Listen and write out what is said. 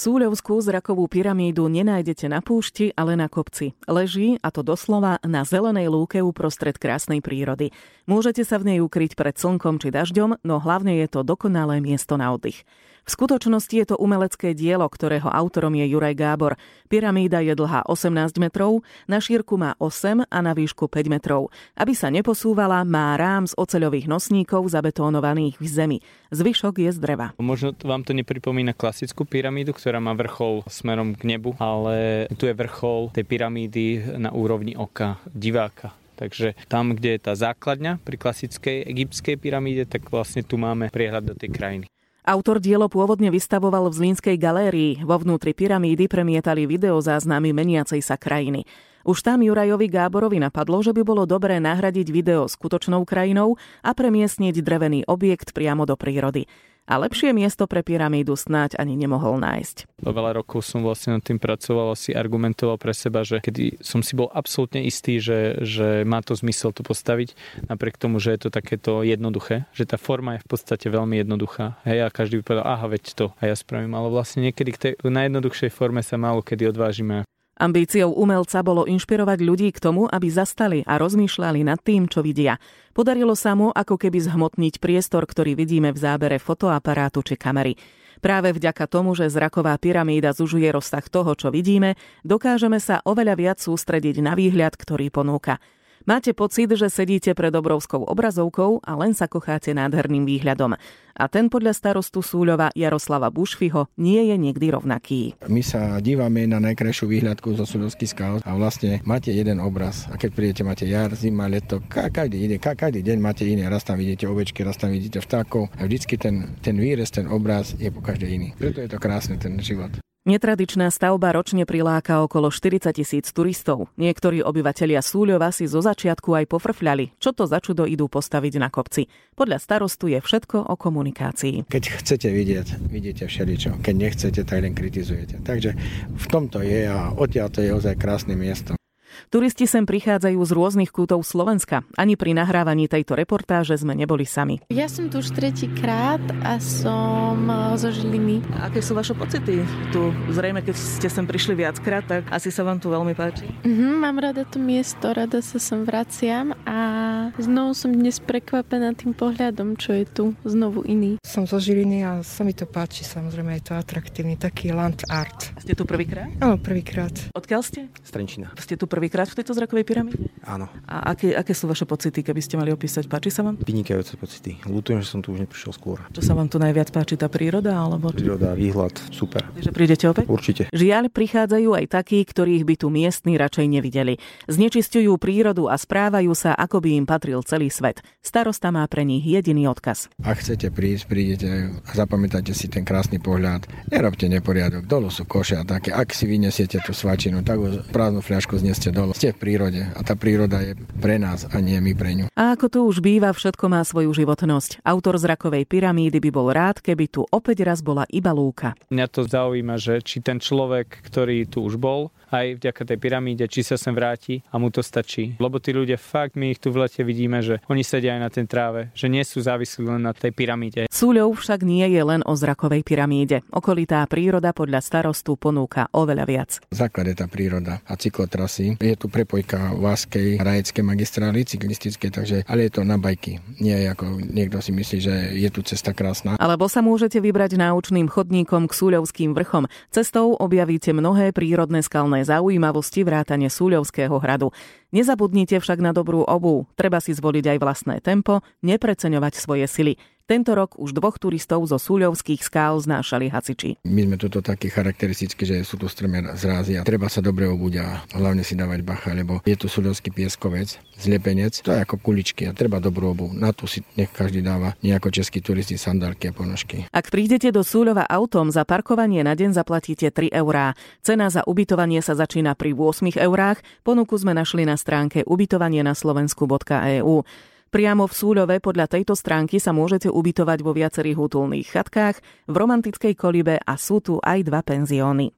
Súľovskú zrakovú pyramídu nenájdete na púšti, ale na kopci. Leží, a to doslova, na zelenej lúke uprostred krásnej prírody. Môžete sa v nej ukryť pred slnkom či dažďom, no hlavne je to dokonalé miesto na oddych. V skutočnosti je to umelecké dielo, ktorého autorom je Juraj Gábor. Pyramída je dlhá 18 metrov, na šírku má 8 a na výšku 5 metrov. Aby sa neposúvala, má rám z oceľových nosníkov zabetónovaných v zemi. Zvyšok je z dreva. Možno vám to nepripomína klasickú pyramídu, ktorá má vrchol smerom k nebu, ale tu je vrchol tej pyramídy na úrovni oka diváka. Takže tam, kde je tá základňa pri klasickej egyptskej pyramíde, tak vlastne tu máme priehľad do tej krajiny. Autor dielo pôvodne vystavoval v Zlínskej galérii. Vo vnútri pyramídy premietali videozáznamy meniacej sa krajiny. Už tam Jurajovi Gáborovi napadlo, že by bolo dobré nahradiť video skutočnou krajinou a premiesniť drevený objekt priamo do prírody a lepšie miesto pre pyramídu snáď ani nemohol nájsť. Po veľa rokov som vlastne nad tým pracoval a si argumentoval pre seba, že kedy som si bol absolútne istý, že, že má to zmysel to postaviť, napriek tomu, že je to takéto jednoduché, že tá forma je v podstate veľmi jednoduchá. Hej, a každý by povedal, aha, veď to a ja spravím, ale vlastne niekedy k tej najjednoduchšej forme sa málo kedy odvážime. Ambíciou umelca bolo inšpirovať ľudí k tomu, aby zastali a rozmýšľali nad tým, čo vidia. Podarilo sa mu ako keby zhmotniť priestor, ktorý vidíme v zábere fotoaparátu či kamery. Práve vďaka tomu, že zraková pyramída zužuje rozsah toho, čo vidíme, dokážeme sa oveľa viac sústrediť na výhľad, ktorý ponúka. Máte pocit, že sedíte pred obrovskou obrazovkou a len sa kocháte nádherným výhľadom. A ten podľa starostu Súľova Jaroslava Bušfiho nie je nikdy rovnaký. My sa dívame na najkrajšiu výhľadku zo Súľovských skal a vlastne máte jeden obraz. A keď prídete, máte jar, zima, leto, každý, ide, každý deň máte iný. Raz tam vidíte ovečky, raz tam vidíte vtákov a vždycky ten, ten výrez, ten obraz je po každej iný. Preto je to krásne ten život. Netradičná stavba ročne priláka okolo 40 tisíc turistov. Niektorí obyvatelia Súľova si zo začiatku aj pofrfľali, čo to za čudo idú postaviť na kopci. Podľa starostu je všetko o komunikácii. Keď chcete vidieť, vidíte všeličo. Keď nechcete, tak len kritizujete. Takže v tomto je a odtiaľ to je ozaj krásne miesto. Turisti sem prichádzajú z rôznych kútov Slovenska. Ani pri nahrávaní tejto reportáže sme neboli sami. Ja som tu už tretíkrát a som eh, zo Žiliny. Aké sú vaše pocity? Tu zrejme, keď ste sem prišli viackrát, tak asi sa vám tu veľmi páči. Mm-hmm, mám rada to miesto, rada sa sem vraciam a znovu som dnes prekvapená tým pohľadom, čo je tu znovu iný. Som zo Žiliny a sa mi to páči, samozrejme je to atraktívny, taký land art. Ste tu prvýkrát? Áno, prvýkrát. Odkiaľ ste? Strenčina. Ste tu prvýkrát v tejto zrakovej pyramíde? Áno. A aké, aké sú vaše pocity, keby ste mali opísať? Páči sa vám? Vynikajúce pocity. Lutujem, že som tu už neprišiel skôr. Čo sa vám tu najviac páči, tá príroda? Alebo... Príroda, výhľad, super. Takže prídete opäť? Určite. Žiaľ, prichádzajú aj takí, ktorých by tu miestni radšej nevideli. Znečistujú prírodu a správajú sa, ako by im patril celý svet. Starosta má pre nich jediný odkaz. Ak chcete prísť, prídete a zapamätajte si ten krásny pohľad. Nerobte neporiadok, dolu sú koše a také. Ak si vyniesiete tú svačinu, tak prázdnu fľašku zneste Ste v prírode a tá príroda je pre nás a nie my pre ňu. A ako tu už býva, všetko má svoju životnosť. Autor zrakovej pyramídy by bol rád, keby tu opäť raz bola iba lúka. Mňa to zaujíma, že či ten človek, ktorý tu už bol, aj vďaka tej pyramíde, či sa sem vráti a mu to stačí. Lebo tí ľudia fakt, my ich tu v lete vidíme, že oni sedia aj na tej tráve, že nie sú závislí len na tej pyramíde. Súľov však nie je len o zrakovej pyramíde. Okolitá príroda podľa starostu ponúka oveľa viac. Základ je tá príroda a cyklotrasy. Je tu prepojka Váskej, Rajeckej magistrály cyklistické, takže, ale je to na bajky. Nie ako niekto si myslí, že je tu cesta krásna. Alebo sa môžete vybrať náučným chodníkom k Súľovským vrchom. Cestou objavíte mnohé prírodné skalné zaujímavosti vrátane Súľovského hradu. Nezabudnite však na dobrú obu. Treba si zvoliť aj vlastné tempo, nepreceňovať svoje sily. Tento rok už dvoch turistov zo súľovských skál znášali hasiči. My sme toto takí charakteristickí, že sú tu strmé zrázy a treba sa dobre obuť a hlavne si dávať bacha, lebo je tu súľovský pieskovec, zlepenec, to je ako kuličky a treba dobrú obu. Na tu si nech každý dáva nejako český turisti sandálky a ponožky. Ak prídete do Súľova autom, za parkovanie na deň zaplatíte 3 eurá. Cena za ubytovanie sa začína pri 8 eurách. Ponuku sme našli na stránke ubytovanie na slovensku.eu. Priamo v Súľove podľa tejto stránky sa môžete ubytovať vo viacerých útulných chatkách, v romantickej kolibe a sú tu aj dva penzióny.